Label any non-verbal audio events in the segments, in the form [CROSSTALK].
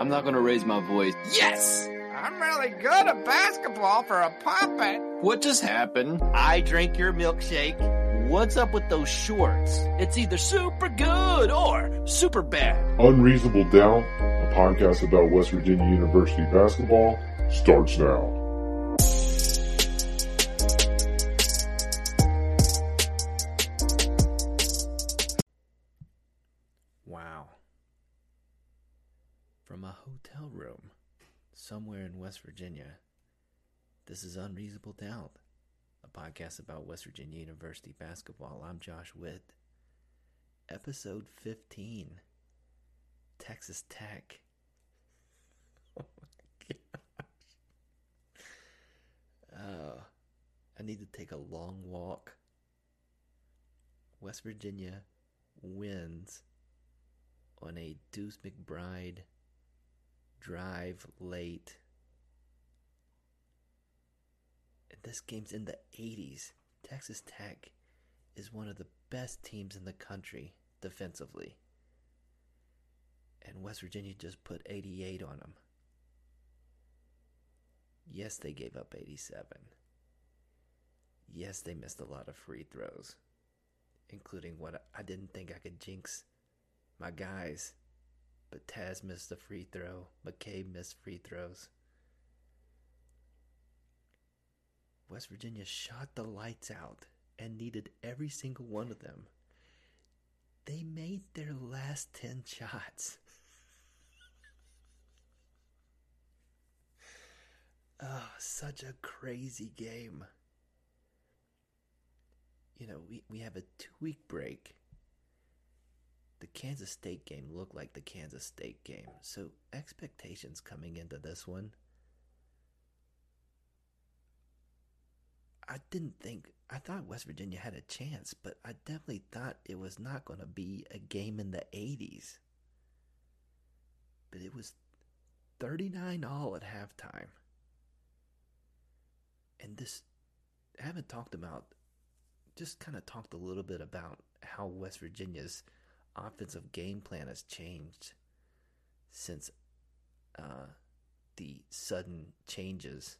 I'm not gonna raise my voice. Yes! I'm really good at basketball for a puppet. What just happened? I drink your milkshake. What's up with those shorts? It's either super good or super bad. Unreasonable Doubt, a podcast about West Virginia University basketball, starts now. Somewhere in West Virginia, this is Unreasonable Doubt, a podcast about West Virginia University basketball. I'm Josh Witt. Episode 15 Texas Tech. [LAUGHS] Oh my gosh. Oh, I need to take a long walk. West Virginia wins on a Deuce McBride drive late. And this game's in the 80s. Texas Tech is one of the best teams in the country defensively. And West Virginia just put 88 on them. Yes, they gave up 87. Yes, they missed a lot of free throws, including what I didn't think I could jinx my guys. But Taz missed a free throw. McCabe missed free throws. West Virginia shot the lights out and needed every single one of them. They made their last 10 shots. oh, [LAUGHS] such a crazy game. You know, we, we have a two week break the Kansas State game looked like the Kansas State game. So expectations coming into this one, I didn't think I thought West Virginia had a chance, but I definitely thought it was not going to be a game in the 80s. But it was 39 all at halftime. And this I haven't talked about just kind of talked a little bit about how West Virginia's offensive game plan has changed since uh, the sudden changes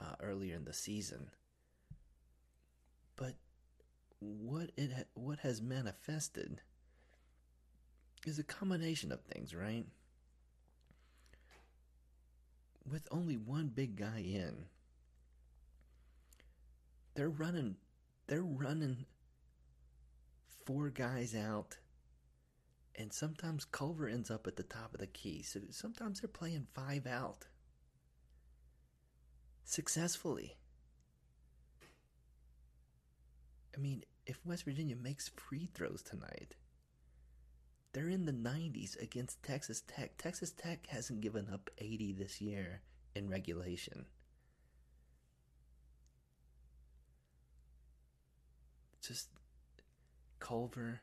uh, earlier in the season. But what it ha- what has manifested is a combination of things, right? With only one big guy in, they're running they're running four guys out, and sometimes Culver ends up at the top of the key. So sometimes they're playing five out successfully. I mean, if West Virginia makes free throws tonight, they're in the 90s against Texas Tech. Texas Tech hasn't given up 80 this year in regulation. Just Culver,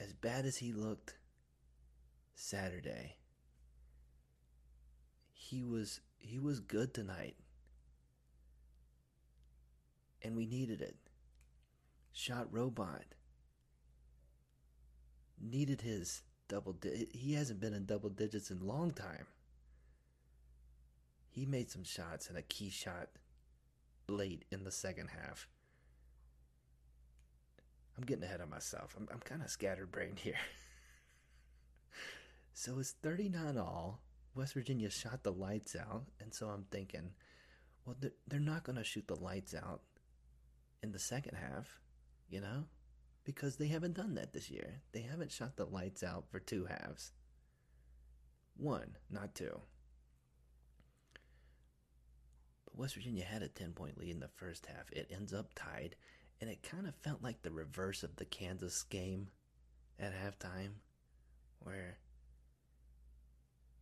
as bad as he looked Saturday, he was he was good tonight. And we needed it. Shot robot needed his double di- he hasn't been in double digits in a long time. He made some shots and a key shot late in the second half. I'm getting ahead of myself. I'm, I'm kind of scattered scatterbrained here. [LAUGHS] so it's 39 all. West Virginia shot the lights out. And so I'm thinking, well, they're, they're not going to shoot the lights out in the second half, you know? Because they haven't done that this year. They haven't shot the lights out for two halves. One, not two. But West Virginia had a 10 point lead in the first half. It ends up tied and it kind of felt like the reverse of the Kansas game at halftime, where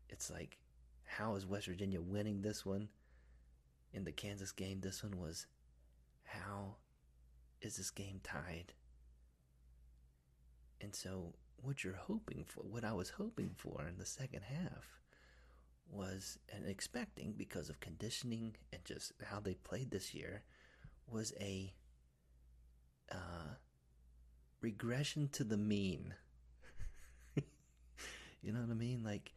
it's like, how is West Virginia winning this one? In the Kansas game, this one was, how is this game tied? And so, what you're hoping for, what I was hoping for in the second half, was and expecting because of conditioning and just how they played this year, was a uh, regression to the mean. [LAUGHS] You know what I mean? Like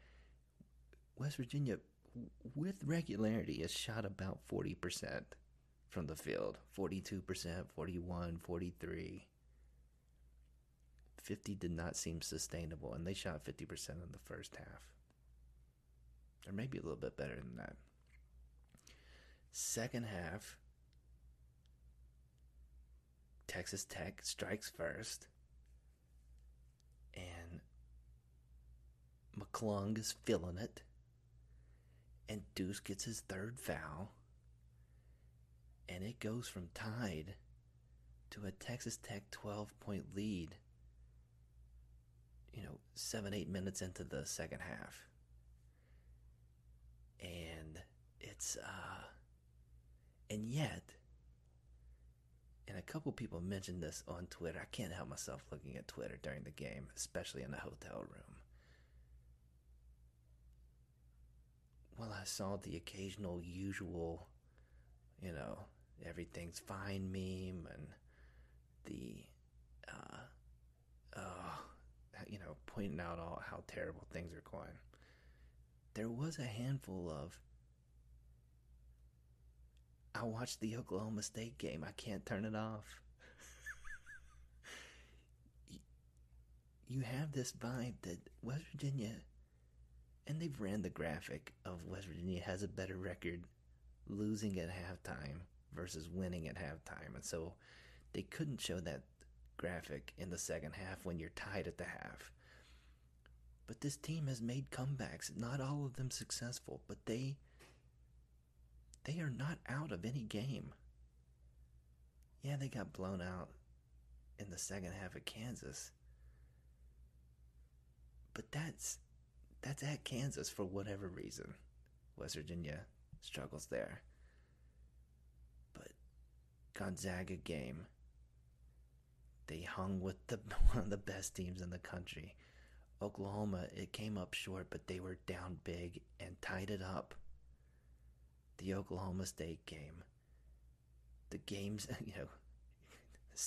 West Virginia, with regularity, has shot about 40% from the field 42%, 41, 43. 50 did not seem sustainable, and they shot 50% in the first half. Or maybe a little bit better than that. Second half, Texas Tech strikes first, and McClung is feeling it, and Deuce gets his third foul, and it goes from tied to a Texas Tech 12 point lead, you know, seven, eight minutes into the second half. And it's, uh, and yet, and a couple people mentioned this on Twitter. I can't help myself looking at Twitter during the game, especially in the hotel room. Well, I saw the occasional usual, you know, everything's fine meme and the, uh, uh, you know, pointing out all how terrible things are going. There was a handful of I watched the Oklahoma State game. I can't turn it off. you have this vibe that West Virginia, and they've ran the graphic of West Virginia has a better record losing at halftime versus winning at halftime. And so they couldn't show that graphic in the second half when you're tied at the half. But this team has made comebacks, not all of them successful, but they they are not out of any game. Yeah, they got blown out in the second half of Kansas. But that's that's at Kansas for whatever reason. West Virginia struggles there. But Gonzaga game. They hung with the [LAUGHS] one of the best teams in the country. Oklahoma, it came up short, but they were down big and tied it up the Oklahoma State game, the games, [LAUGHS] you know,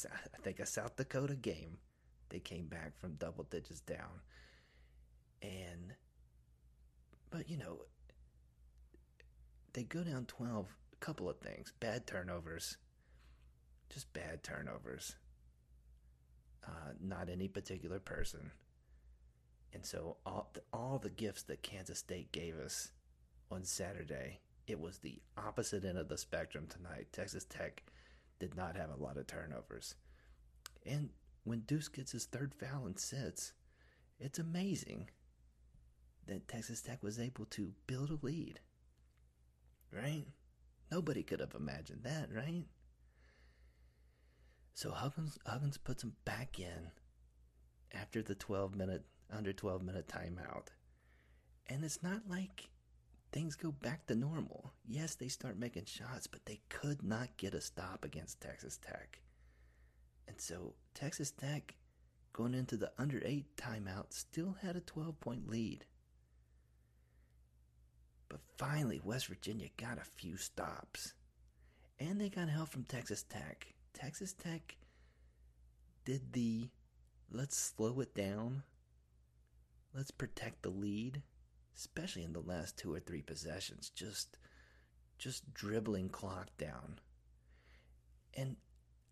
I think a South Dakota game, they came back from double digits down. And, but, you know, they go down 12, a couple of things bad turnovers, just bad turnovers. Uh, not any particular person. And so all the, all the gifts that Kansas State gave us on Saturday it was the opposite end of the spectrum tonight. Texas Tech did not have a lot of turnovers. And when Deuce gets his third foul and sits, it's amazing that Texas Tech was able to build a lead. Right? Nobody could have imagined that, right? So Huggins Huggins puts him back in after the 12 minute under 12 minute timeout. And it's not like things go back to normal. Yes, they start making shots, but they could not get a stop against Texas Tech. And so Texas Tech, going into the under eight timeout, still had a 12 point lead. But finally, West Virginia got a few stops. And they got help from Texas Tech. Texas Tech did the let's slow it down, let's protect the lead especially in the last two or three possessions, just just dribbling clock down. And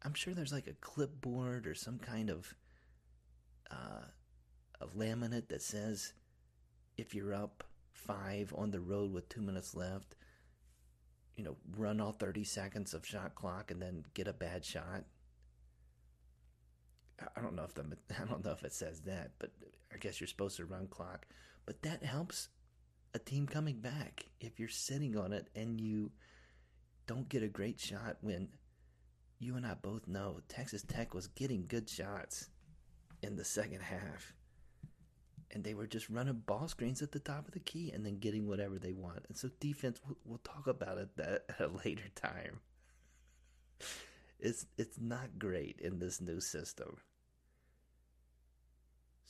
I'm sure there's like a clipboard or some kind of uh, a laminate that says if you're up five on the road with two minutes left, you know, run all 30 seconds of shot clock and then get a bad shot. I don't know if the [LAUGHS] I don't know if it says that, but I guess you're supposed to run clock. But that helps a team coming back if you're sitting on it and you don't get a great shot when you and I both know Texas Tech was getting good shots in the second half. And they were just running ball screens at the top of the key and then getting whatever they want. And so defense, we'll, we'll talk about it that [LAUGHS] at a later time. It's it's not great in this new system.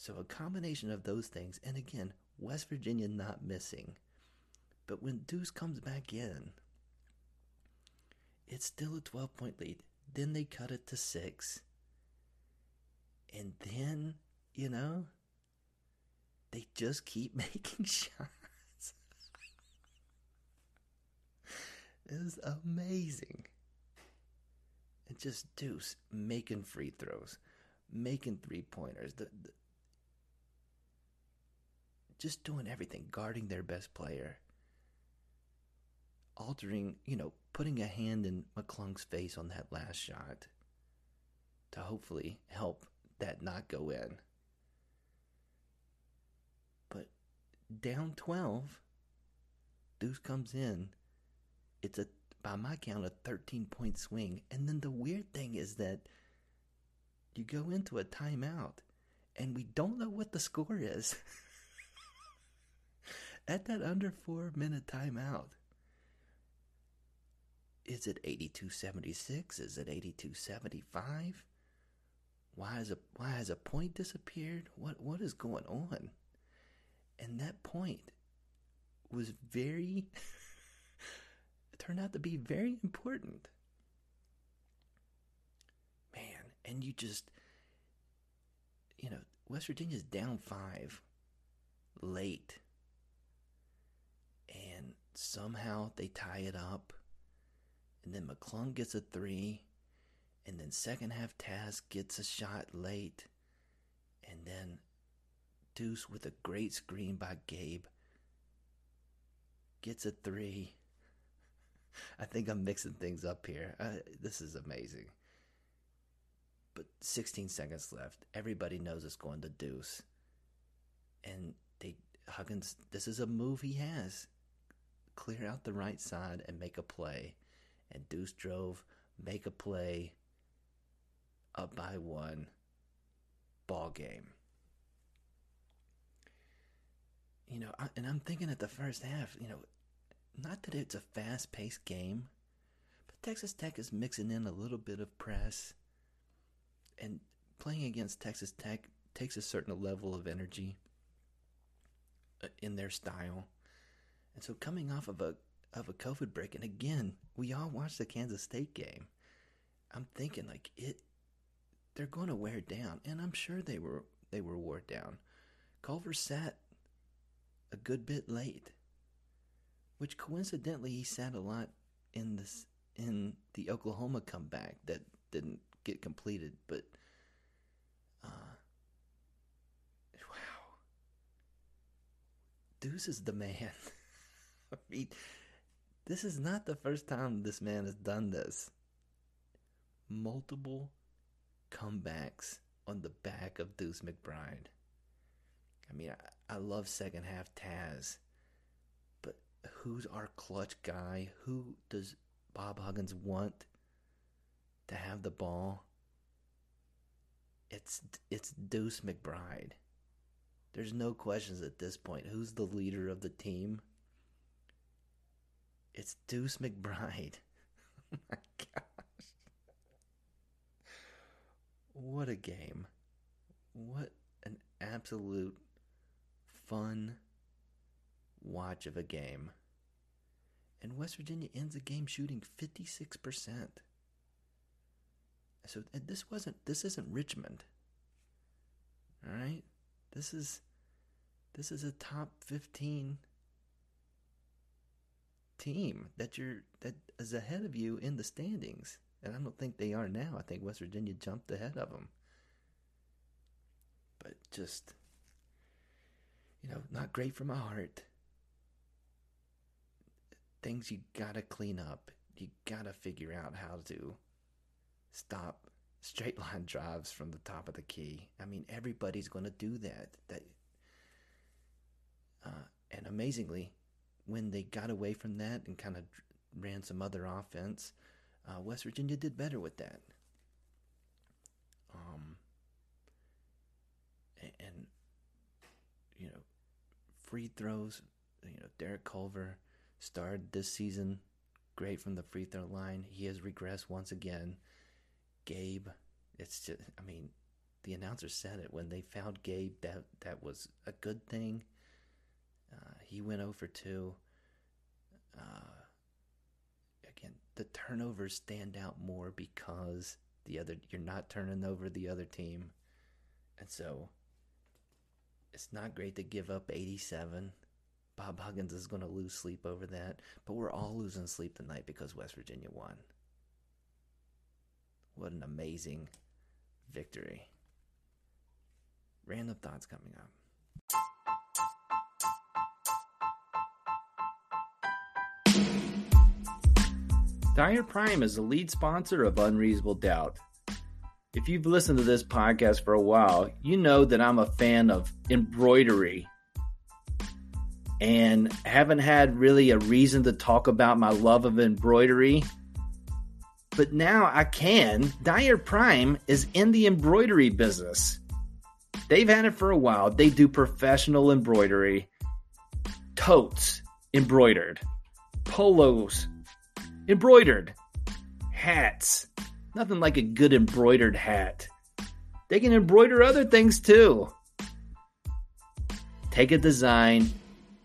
So a combination of those things, and again, West Virginia not missing. But when Deuce comes back in, it's still a 12 point lead. Then they cut it to six. And then, you know, they just keep [LAUGHS] making shots. it is amazing. And just Deuce making free throws, making three pointers, the, the, just doing everything, guarding their best player, altering, you know, putting a hand in McClung's face on that last shot to hopefully help that not go in. But down 12, Deuce comes in. It's a, by my count, a 13 point swing. And then the weird thing is that you go into a timeout and we don't know what the score is. [LAUGHS] At that under four minute timeout, is it 8276? Is it 8275? Why has a why has a point disappeared? What what is going on? And that point was very [LAUGHS] turned out to be very important. Man, and you just you know, West Virginia's down 5 late. Somehow they tie it up. And then McClung gets a 3 and then second half Taz gets a shot late. And then Deuce with a great screen by Gabe gets a three. [LAUGHS] I think I'm mixing things up here. Uh, this is amazing. But 16 seconds left. Everybody knows it's going to Deuce. And they Huggins, this is a move he has. Clear out the right side and make a play. And Deuce drove, make a play, up by one ball game. You know, I, and I'm thinking at the first half, you know, not that it's a fast paced game, but Texas Tech is mixing in a little bit of press. And playing against Texas Tech takes a certain level of energy uh, in their style. And so coming off of a of a COVID break, and again, we all watched the Kansas State game. I'm thinking like it they're going to wear down, and I'm sure they were they were wore down. Culver sat a good bit late, which coincidentally he sat a lot in this in the Oklahoma comeback that didn't get completed, but uh, wow, Deuce is the man. [LAUGHS] [LAUGHS] I mean, this is not the first time this man has done this. Multiple comebacks on the back of Deuce McBride. I mean, I, I love second half Taz, but who's our clutch guy? Who does Bob Huggins want to have the ball? It's it's Deuce McBride. There's no questions at this point. Who's the leader of the team? It's Deuce McBride. [LAUGHS] oh my god. What a game. What an absolute fun watch of a game. And West Virginia ends the game shooting 56%. So this wasn't this isn't Richmond. All right? This is this is a top 15 team that you're that is ahead of you in the standings. And I don't think they are now. I think West Virginia jumped ahead of them. But just, you know, not great for my heart. Things you gotta clean up. You gotta figure out how to stop straight line drives from the top of the key. I mean, everybody's gonna do that. That, uh, and amazingly, when they got away from that and kind of ran some other offense, uh, West Virginia did better with that. Um, and, and, you know, free throws. You know, Derek Culver started this season great from the free throw line. He has regressed once again. Gabe, it's just. I mean, the announcer said it when they found Gabe. That that was a good thing. He went over two. Uh, again, the turnovers stand out more because the other you're not turning over the other team, and so It's not great to give up 87. Bob Huggins is going to lose sleep over that, but we're all losing sleep tonight because West Virginia won. What an amazing victory. Random thoughts coming up. Dyer Prime is the lead sponsor of Unreasonable Doubt. If you've listened to this podcast for a while, you know that I'm a fan of embroidery and haven't had really a reason to talk about my love of embroidery. But now I can. Dyer Prime is in the embroidery business. They've had it for a while. They do professional embroidery, totes embroidered, polos embroidered, hats. Nothing like a good embroidered hat. They can embroider other things too. Take a design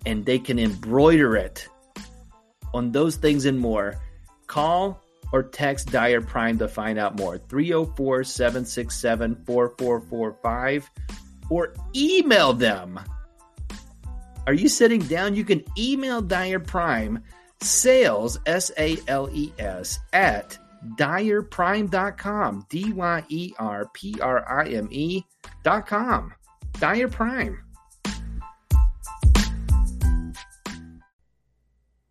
and they can embroider it on those things and more. Call or text Dyer Prime to find out more. 304 767 4445 or email them. Are you sitting down? You can email Dyer Prime sales, S A L E S, at dyerprime.com. D Y E R P R I M E.com. Dyer Prime.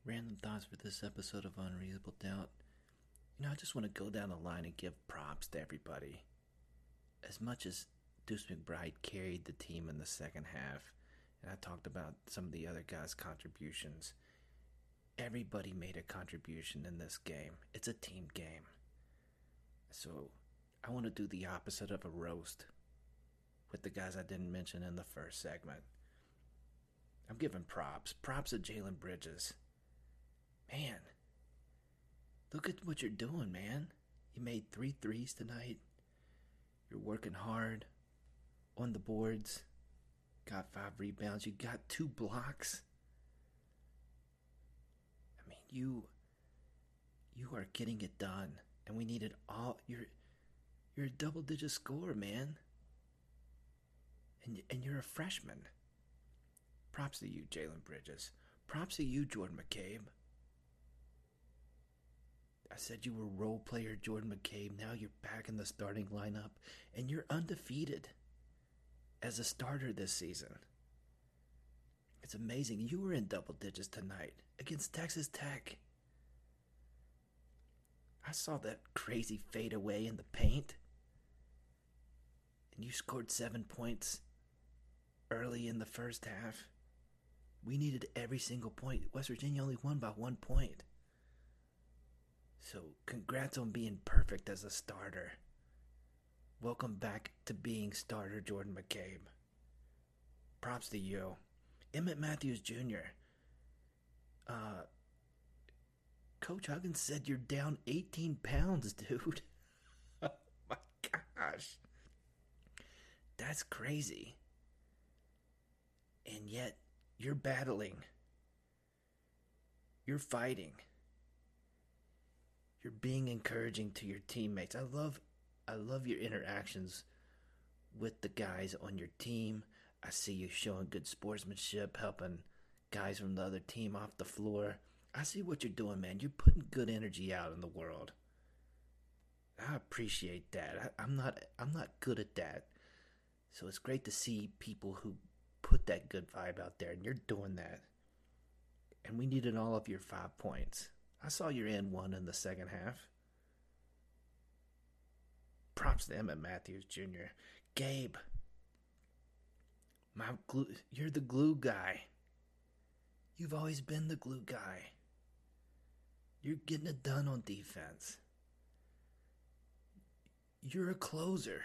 Random thoughts for this episode of Unreasonable Doubt. You know, I just want to go down the line and give props to everybody. As much as Deuce McBride carried the team in the second half, and I talked about some of the other guys' contributions, everybody made a contribution in this game. It's a team game. So I want to do the opposite of a roast with the guys I didn't mention in the first segment. I'm giving props. Props to Jalen Bridges. Man, look at what you're doing, man. You made three threes tonight. You're working hard on the boards. Got five rebounds. You got two blocks. You you are getting it done, and we needed all. You're you're a double digit scorer, man. And and you're a freshman. Props to you, Jalen Bridges. Props to you, Jordan McCabe. I said you were role player Jordan McCabe. Now you're back in the starting lineup, and you're undefeated as a starter this season. It's amazing. You were in double digits tonight against Texas Tech. I saw that crazy fadeaway in the paint. And you scored seven points early in the first half. We needed every single point. West Virginia only won by one point. So, congrats on being perfect as a starter. Welcome back to being starter Jordan McCabe. Props to you. Emmett Matthews Jr. Uh, Coach Huggins said you're down 18 pounds, [LAUGHS] dude. oh [LAUGHS] my gosh. That's crazy. And yet, you're battling. You're fighting. You're being encouraging to your teammates. I love I love your interactions with the guys on your team. I see you showing good sportsmanship, helping guys from the other team off the floor. I see what you're doing, man. You're putting good energy out in the world. I appreciate that. I, am not I'm not good at that. So it's great to see people who put that good vibe out there and you're doing that. And we needed all of your five points. I saw your end one in the second half. Props to Emmett Matthews Jr. Gabe, my glue, you're the glue guy. You've always been the glue guy. You're getting it done on defense. You're a closer.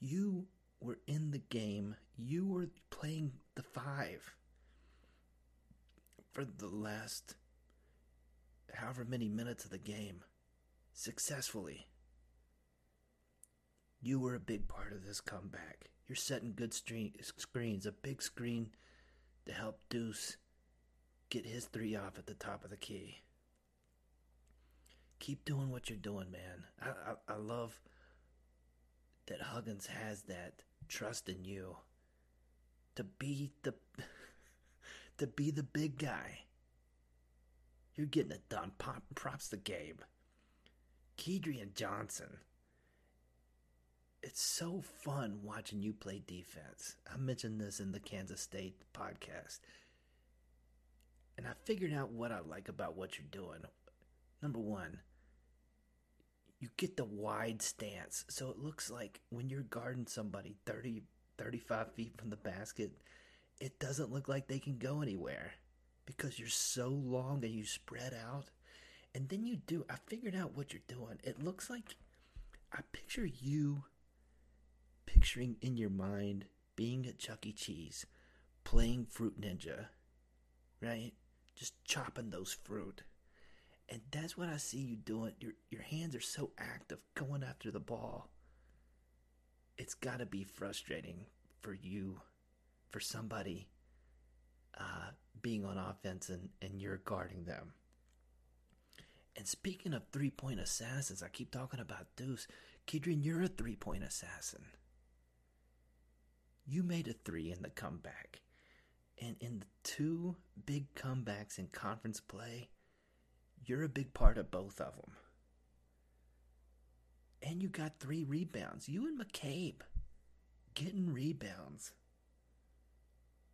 You were in the game. You were playing the five for the last however many minutes of the game successfully. You were a big part of this comeback. You're setting good screens, a big screen to help Deuce get his three off at the top of the key. Keep doing what you're doing, man. I, I, I love that Huggins has that trust in you to be the [LAUGHS] to be the big guy. You're getting it done. Pop, props to Gabe. Kedrian Johnson. It's so fun watching you play defense. I mentioned this in the Kansas State podcast. And I figured out what I like about what you're doing. Number one, you get the wide stance. So it looks like when you're guarding somebody 30, 35 feet from the basket, it doesn't look like they can go anywhere because you're so long and you spread out. And then you do, I figured out what you're doing. It looks like I picture you picturing in your mind being at Chuck E. Cheese playing Fruit Ninja, right? Just chopping those fruit. And that's what I see you doing. Your your hands are so active going after the ball. It's got to be frustrating for you, for somebody uh, being on offense and, and you're guarding them. And speaking of three point assassins, I keep talking about Deuce. Kedrian, you're a three point assassin. You made a three in the comeback. And in the two big comebacks in conference play, you're a big part of both of them. And you got three rebounds. You and McCabe getting rebounds.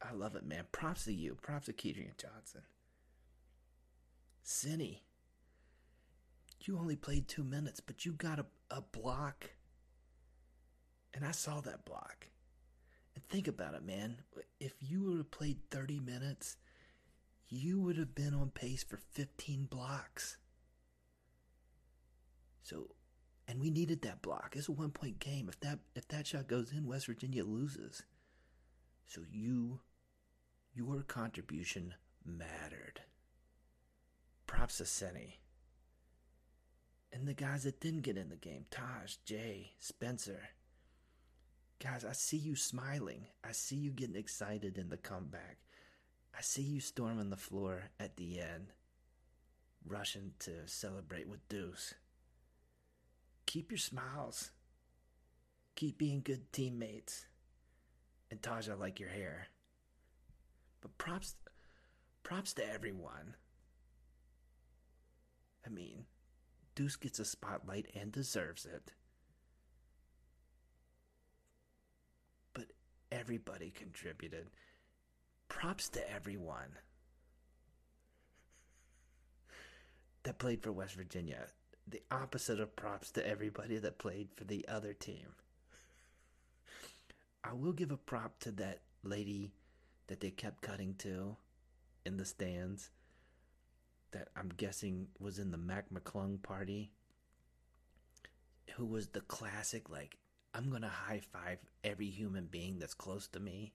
I love it, man. Props to you. Props to Kedrian Johnson. Seny, you only played two minutes, but you got a, a block. And I saw that block. Think about it, man. If you would have played 30 minutes, you would have been on pace for 15 blocks. So, and we needed that block. It's a one point game. If that if that shot goes in, West Virginia loses. So you your contribution mattered. Props to Seny. And the guys that didn't get in the game, Taj, Jay, Spencer. Guys, I see you smiling. I see you getting excited in the comeback. I see you storming the floor at the end, rushing to celebrate with Deuce. Keep your smiles. Keep being good teammates. And Taj, I like your hair. But props props to everyone. I mean, Deuce gets a spotlight and deserves it. But everybody contributed. Props to everyone that played for West Virginia. The opposite of props to everybody that played for the other team. I will give a prop to that lady that they kept cutting to in the stands that I'm guessing was in the Mac McClung party who was the classic like I'm going to high five every human being that's close to me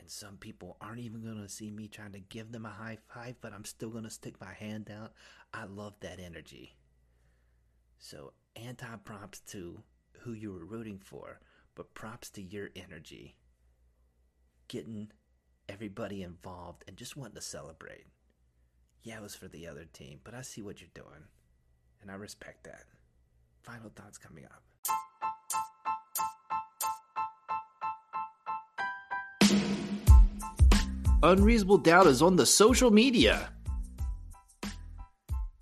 and some people aren't even going to see me trying to give them a high five but I'm still going to stick my hand out. I love that energy. So anti props to who you were rooting for, but props to your energy. Getting everybody involved and just wanting to celebrate. Yeah, it was for the other team, but I see what you're doing, and I respect that. Final thoughts coming up. Unreasonable Doubt is on the social media.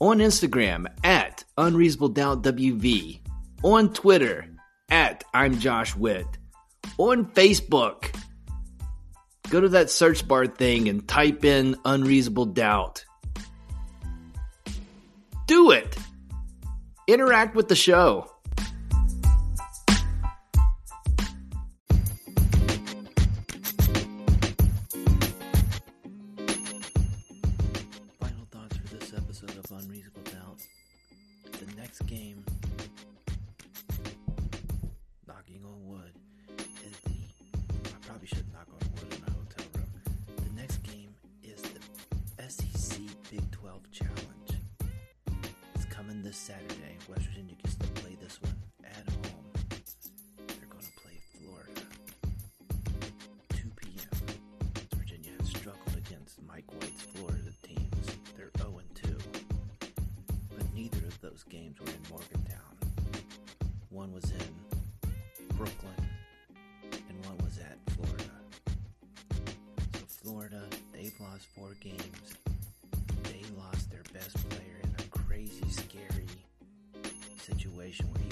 On Instagram at Unreasonable Doubt WV. On Twitter at I'm Josh Witt. On Facebook go to that search bar thing and type in unreasonable doubt. Do it. Interact with the show. those games were in Morgantown. One was in Brooklyn, and one was at Florida. So, Florida, they've lost four games. They lost their best player in a crazy, scary situation where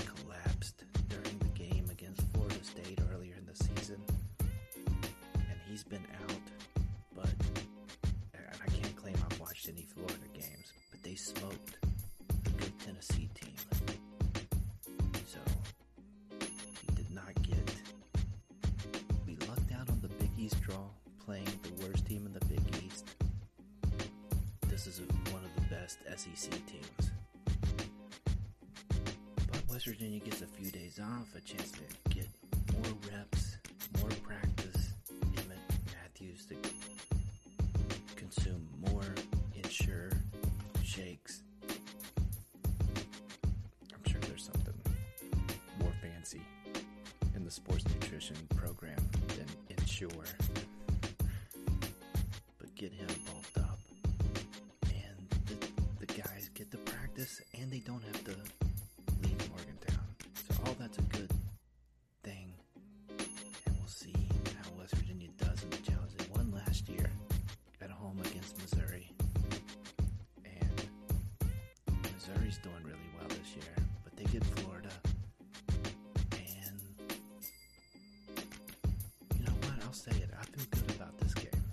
best SEC teams. But West Virginia gets a few days off, a chance to get more reps, more practice. Emmett Matthews to consume more Ensure shakes. I'm sure there's something more fancy in the sports nutrition program than Ensure. Florida. And you know what? I'll say it. I feel good about this game.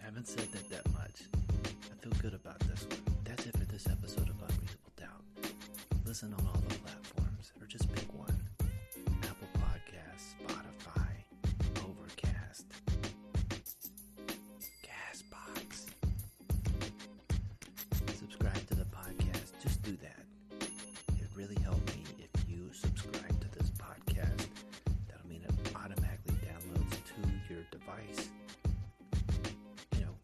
I haven't said that that much. I feel good about this one. That's it for this episode of Unreasonable Doubt. Listen on all the platforms, or just pick one. To. You know,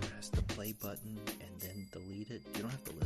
press the play button and then delete it. You don't have to